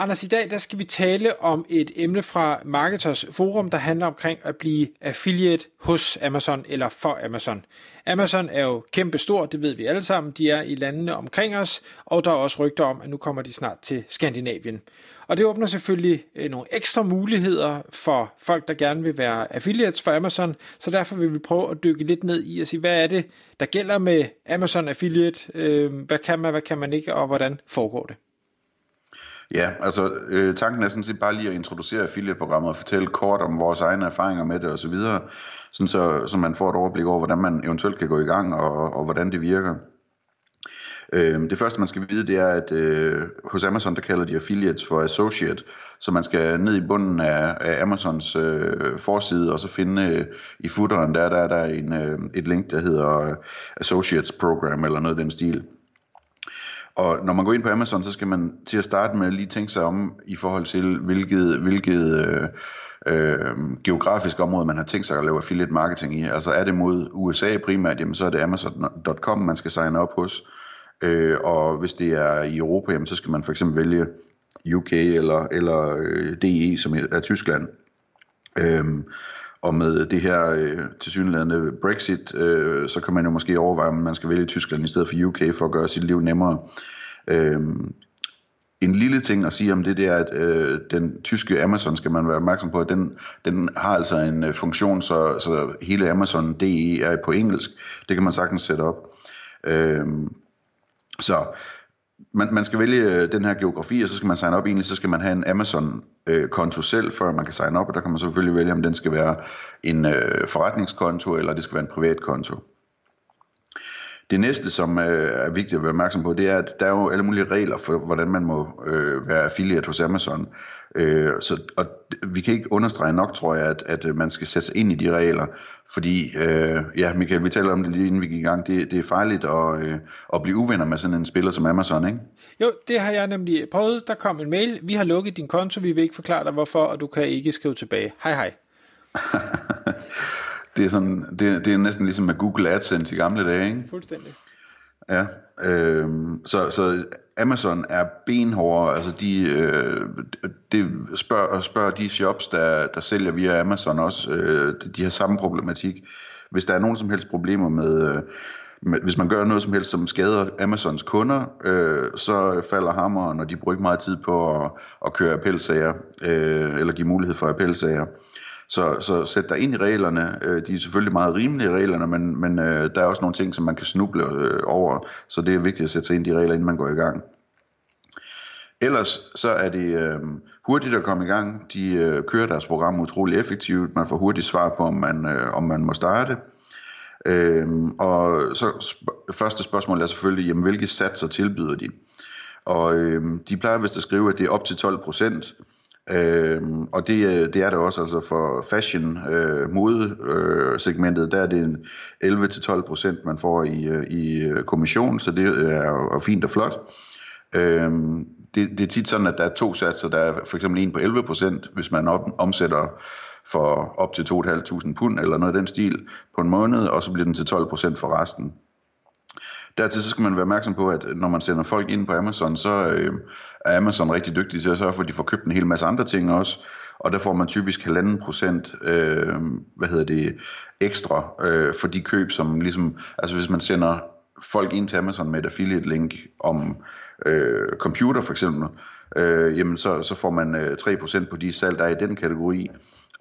Anders, i dag der skal vi tale om et emne fra Marketers Forum, der handler omkring at blive affiliate hos Amazon eller for Amazon. Amazon er jo kæmpestor, det ved vi alle sammen. De er i landene omkring os, og der er også rygter om, at nu kommer de snart til Skandinavien. Og det åbner selvfølgelig øh, nogle ekstra muligheder for folk, der gerne vil være affiliates for Amazon, så derfor vil vi prøve at dykke lidt ned i at sige, hvad er det, der gælder med Amazon Affiliate, øh, hvad kan man, hvad kan man ikke, og hvordan foregår det? Ja, altså øh, tanken er sådan set bare lige at introducere affiliate-programmet og fortælle kort om vores egne erfaringer med det osv., så sådan så, så man får et overblik over, hvordan man eventuelt kan gå i gang og, og hvordan det virker. Øh, det første man skal vide, det er, at øh, hos Amazon, der kalder de affiliates for associate, så man skal ned i bunden af, af Amazons øh, forside, og så finde øh, i footeren, der, der er der en, øh, et link, der hedder øh, Associates Program, eller noget af den stil. Og når man går ind på Amazon, så skal man til at starte med lige tænke sig om i forhold til, hvilket, hvilket øh, øh, geografisk område man har tænkt sig at lave affiliate marketing i. Altså er det mod USA primært, jamen så er det Amazon.com, man skal signe op hos. Øh, og hvis det er i Europa, jamen så skal man for eksempel vælge UK eller, eller øh, DE, som er Tyskland. Øh, og med det her øh, tilsyneladende Brexit, øh, så kan man jo måske overveje, om man skal vælge Tyskland i stedet for UK for at gøre sit liv nemmere. Øh, en lille ting at sige om det, det er, at øh, den tyske Amazon skal man være opmærksom på, at den, den har altså en øh, funktion, så, så hele Amazon DE er på engelsk. Det kan man sagtens sætte op. Øh, så man, man skal vælge øh, den her geografi, og så skal man signe op. Egentlig så skal man have en Amazon-konto selv, før man kan signe op, og der kan man selvfølgelig vælge, om den skal være en øh, forretningskonto, eller det skal være en privat konto. Det næste, som øh, er vigtigt at være opmærksom på, det er, at der er jo alle mulige regler for, hvordan man må øh, være affiliate hos Amazon. Øh, så, og vi kan ikke understrege nok, tror jeg, at, at man skal sætte sig ind i de regler, fordi, øh, ja, Michael, vi taler om det lige inden vi gik i gang, det, det er farligt at, øh, at blive uvenner med sådan en spiller som Amazon, ikke? Jo, det har jeg nemlig prøvet. Der kom en mail, vi har lukket din konto, vi vil ikke forklare dig hvorfor, og du kan ikke skrive tilbage. Hej hej. det er, sådan, det, det er næsten ligesom med Google AdSense i gamle dage, ikke? Fuldstændig. Ja, øh, så, så Amazon er benhårde, altså de, øh, de spørger, spørger de shops, der, der sælger via Amazon også, øh, de har samme problematik. Hvis der er nogen som helst problemer med, øh, med hvis man gør noget som helst, som skader Amazons kunder, øh, så falder hammeren, og de bruger ikke meget tid på at, at køre appelsager, øh, eller give mulighed for appelsager. Så, så sæt dig ind i reglerne. Øh, de er selvfølgelig meget rimelige reglerne, men, men øh, der er også nogle ting, som man kan snuble øh, over, så det er vigtigt at sætte sig ind i de regler, inden man går i gang. Ellers så er det øh, hurtigt at komme i gang. De øh, kører deres program utrolig effektivt. Man får hurtigt svar på, om man, øh, om man må starte. Øhm, og så sp- første spørgsmål er selvfølgelig, jamen, hvilke satser tilbyder de? Og øhm, de plejer vist at skrive, at det er op til 12 procent. Øhm, og det, øh, det er det også altså for fashion øh, mode øh, segmentet, der er det en 11-12 procent man får i, øh, i øh, kommission, så det er jo fint og flot. Øhm, det, det er tit sådan, at der er to satser, der er for eksempel en på 11 procent, hvis man op, omsætter for op til 2.500 pund eller noget af den stil på en måned, og så bliver den til 12 procent for resten. Dertil så skal man være opmærksom på, at når man sender folk ind på Amazon, så øh, er Amazon rigtig dygtig til at sørge for, at de får købt en hel masse andre ting også. Og der får man typisk halvanden procent, øh, hvad hedder det, ekstra øh, for de køb, som ligesom, altså hvis man sender folk ind til Amazon med et affiliate link om øh, computer for eksempel, øh, jamen så, så får man øh, 3% på de salg, der er i den kategori.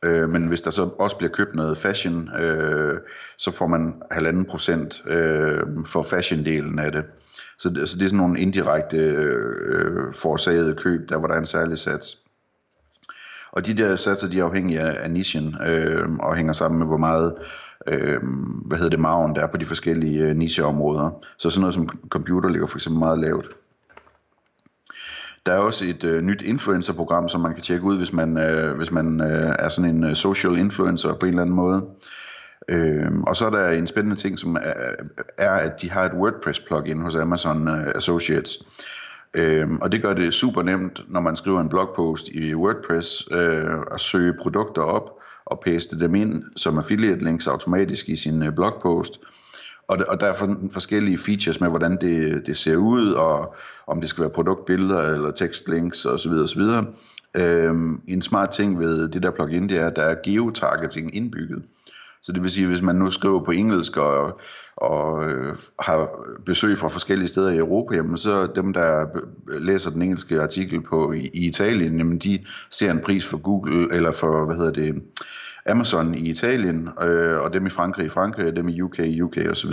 Øh, men hvis der så også bliver købt noget fashion, øh, så får man halvanden procent øh, for fashion-delen af det. Så det, så det er sådan nogle indirekte øh, forårsagede køb, der var der en særlig sats. Og de der satser, de er afhængige af, af nichen, øh, og hænger sammen med, hvor meget øh, hvad hedder det, maven der er på de forskellige øh, nicheområder. Så sådan noget som computer ligger for eksempel meget lavt. Der er også et øh, nyt influencer-program, som man kan tjekke ud, hvis man, øh, hvis man øh, er sådan en øh, social influencer på en eller anden måde. Øh, og så er der en spændende ting, som er, er at de har et WordPress-plugin hos Amazon øh, Associates. Øh, og det gør det super nemt, når man skriver en blogpost i WordPress, øh, at søge produkter op og paste dem ind som affiliate links automatisk i sin øh, blogpost. Og, og der er forskellige features med, hvordan det, det ser ud, og om det skal være produktbilleder eller tekstlinks osv. osv. Øhm, en smart ting ved det der plugin, det er, at der er geotargeting indbygget. Så det vil sige, hvis man nu skriver på engelsk og, og øh, har besøg fra forskellige steder i Europa, jamen så dem, der læser den engelske artikel på i, i Italien, jamen de ser en pris for Google, eller for, hvad hedder det, Amazon i Italien, øh, og dem i Frankrig i Frankrig, og dem i UK i UK osv.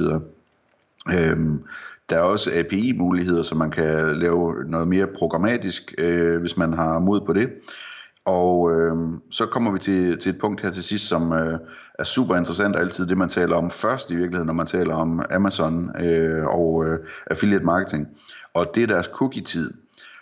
Øhm, der er også API-muligheder, så man kan lave noget mere programmatisk, øh, hvis man har mod på det. Og øh, så kommer vi til, til et punkt her til sidst, som øh, er super interessant, og altid det, man taler om først i virkeligheden, når man taler om Amazon øh, og øh, affiliate marketing. Og det er deres cookie-tid.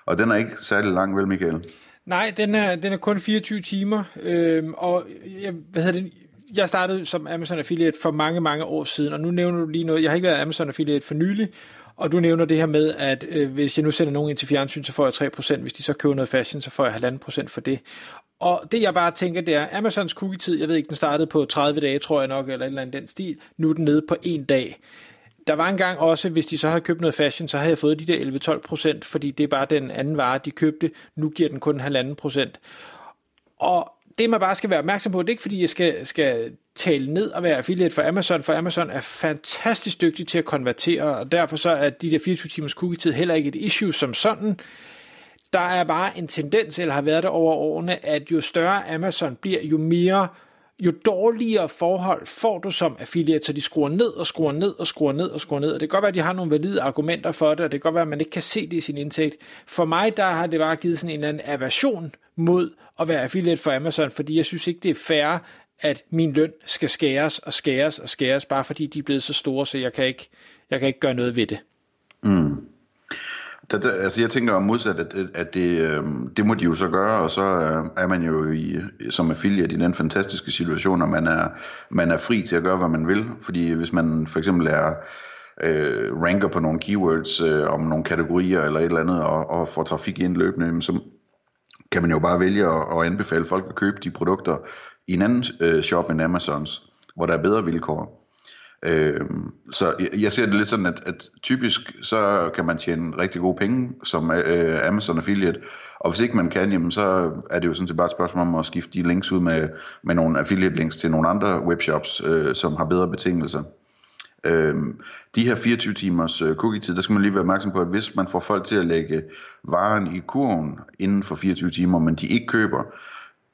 Og den er ikke særlig lang, vel Michael? Nej, den er, den er kun 24 timer, øh, og jeg, hvad hedder det, jeg startede som Amazon Affiliate for mange, mange år siden, og nu nævner du lige noget, jeg har ikke været Amazon Affiliate for nylig, og du nævner det her med, at øh, hvis jeg nu sender nogen ind til fjernsyn, så får jeg 3%, hvis de så køber noget fashion, så får jeg 1,5% for det. Og det jeg bare tænker, det er, Amazons cookie-tid, jeg ved ikke, den startede på 30 dage, tror jeg nok, eller et eller andet den stil, nu er den nede på en dag. Der var engang også, hvis de så havde købt noget fashion, så havde jeg fået de der 11-12 procent, fordi det er bare den anden vare, de købte. Nu giver den kun 1,5 procent. Og det man bare skal være opmærksom på, det er ikke fordi, jeg skal, skal tale ned og være affiliate for Amazon, for Amazon er fantastisk dygtig til at konvertere, og derfor så er de der 24 timers cookie-tid heller ikke et issue som sådan. Der er bare en tendens, eller har været der over årene, at jo større Amazon bliver, jo mere jo dårligere forhold får du som affiliate, så de skruer ned og skruer ned og skruer ned og skruer ned. Og det kan godt være, at de har nogle valide argumenter for det, og det kan godt være, at man ikke kan se det i sin indtægt. For mig, der har det bare givet sådan en eller anden aversion mod at være affiliate for Amazon, fordi jeg synes ikke, det er fair, at min løn skal skæres og skæres og skæres, bare fordi de er blevet så store, så jeg kan ikke, jeg kan ikke gøre noget ved det. Der, Det, altså jeg tænker modsat, at, at det, øh, det må de jo så gøre, og så øh, er man jo i, som affiliate i den fantastiske situation, at man er, man er fri til at gøre, hvad man vil. Fordi hvis man for eksempel er øh, ranker på nogle keywords øh, om nogle kategorier eller et eller andet, og, og får trafik ind løbende, så kan man jo bare vælge at, at anbefale folk at købe de produkter i en anden øh, shop end Amazons, hvor der er bedre vilkår. Øh, så jeg, jeg ser det lidt sådan, at, at typisk så kan man tjene rigtig gode penge som øh, Amazon affiliate, og hvis ikke man kan, jamen, så er det jo sådan set bare et spørgsmål om at skifte de links ud med, med nogle affiliate links til nogle andre webshops, øh, som har bedre betingelser. Øh, de her 24 timers øh, cookie-tid, der skal man lige være opmærksom på, at hvis man får folk til at lægge varen i kurven inden for 24 timer, men de ikke køber,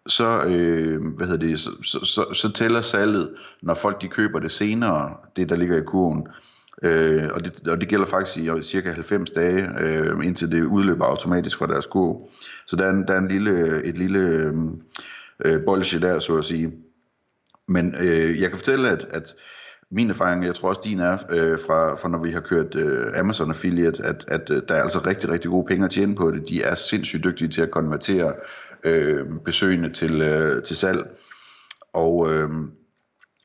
så, øh, hvad hedder det, så, så, så, så tæller salget, når folk de køber det senere, det der ligger i kurven. Øh, og, det, og det gælder faktisk i cirka 90 dage, øh, indtil det udløber automatisk fra deres kurv. Så der er, en, der er en lille, et lille øh, øh bolsje der, så at sige. Men øh, jeg kan fortælle, at, at min erfaring, jeg tror også din er, øh, fra, fra når vi har kørt øh, Amazon Affiliate, at, at øh, der er altså rigtig, rigtig gode penge at tjene på det. De er sindssygt dygtige til at konvertere øh, besøgende til, øh, til salg. Og øh,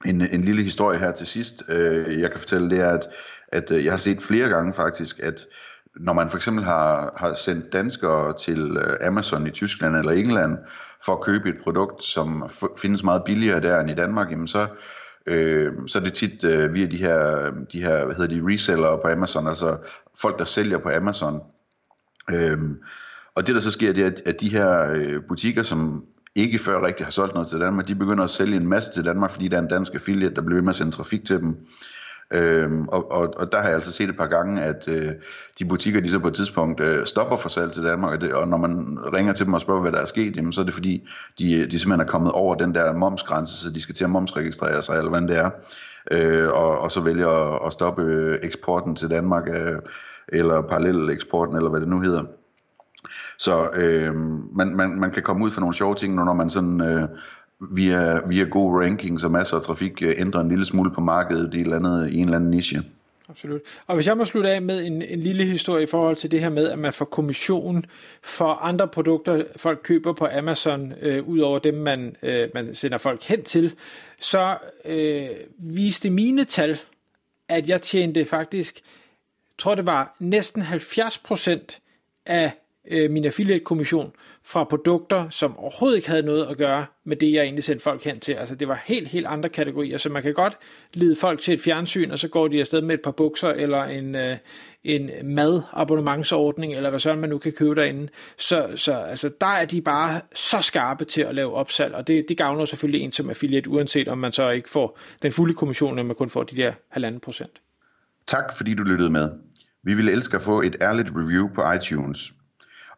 en, en lille historie her til sidst, øh, jeg kan fortælle, det er, at, at øh, jeg har set flere gange faktisk, at når man for eksempel har, har sendt danskere til øh, Amazon i Tyskland eller England for at købe et produkt, som findes meget billigere der end i Danmark, jamen så, øh, så er det tit øh, via de her, de her hvad hedder de, resellere på Amazon, altså folk, der sælger på Amazon. Øh, og det der så sker, det er, at de her øh, butikker, som ikke før rigtig har solgt noget til Danmark, de begynder at sælge en masse til Danmark, fordi der er en dansk affiliate, der bliver ved med at sende trafik til dem. Øhm, og, og, og der har jeg altså set et par gange, at øh, de butikker, de så på et tidspunkt øh, stopper for salg til Danmark, og, det, og når man ringer til dem og spørger, hvad der er sket, jamen, så er det fordi, de, øh, de simpelthen er kommet over den der momsgrænse, så de skal til at momsregistrere sig, eller hvad det er, øh, og, og så vælger at, at stoppe øh, eksporten til Danmark, øh, eller parallel eksporten, eller hvad det nu hedder. Så øh, man, man, man kan komme ud for nogle sjove ting, når man sådan øh, via, via gode rankings og masser af trafik øh, ændrer en lille smule på markedet i, et eller andet, i en eller anden niche. Absolut. Og hvis jeg må slutte af med en, en lille historie i forhold til det her med, at man får kommission for andre produkter, folk køber på Amazon, øh, ud over dem, man, øh, man sender folk hen til, så øh, viste mine tal, at jeg tjente faktisk, tror det var næsten 70% af øh, min affiliate-kommission fra produkter, som overhovedet ikke havde noget at gøre med det, jeg egentlig sendte folk hen til. Altså det var helt, helt andre kategorier, så man kan godt lede folk til et fjernsyn, og så går de afsted med et par bukser, eller en, øh, en madabonnementsordning, eller hvad sådan man nu kan købe derinde. Så, så altså, der er de bare så skarpe til at lave opsalg, og det, det gavner selvfølgelig en som affiliate, uanset om man så ikke får den fulde kommission, eller man kun får de der halvanden procent. Tak fordi du lyttede med. Vi ville elske at få et ærligt review på iTunes.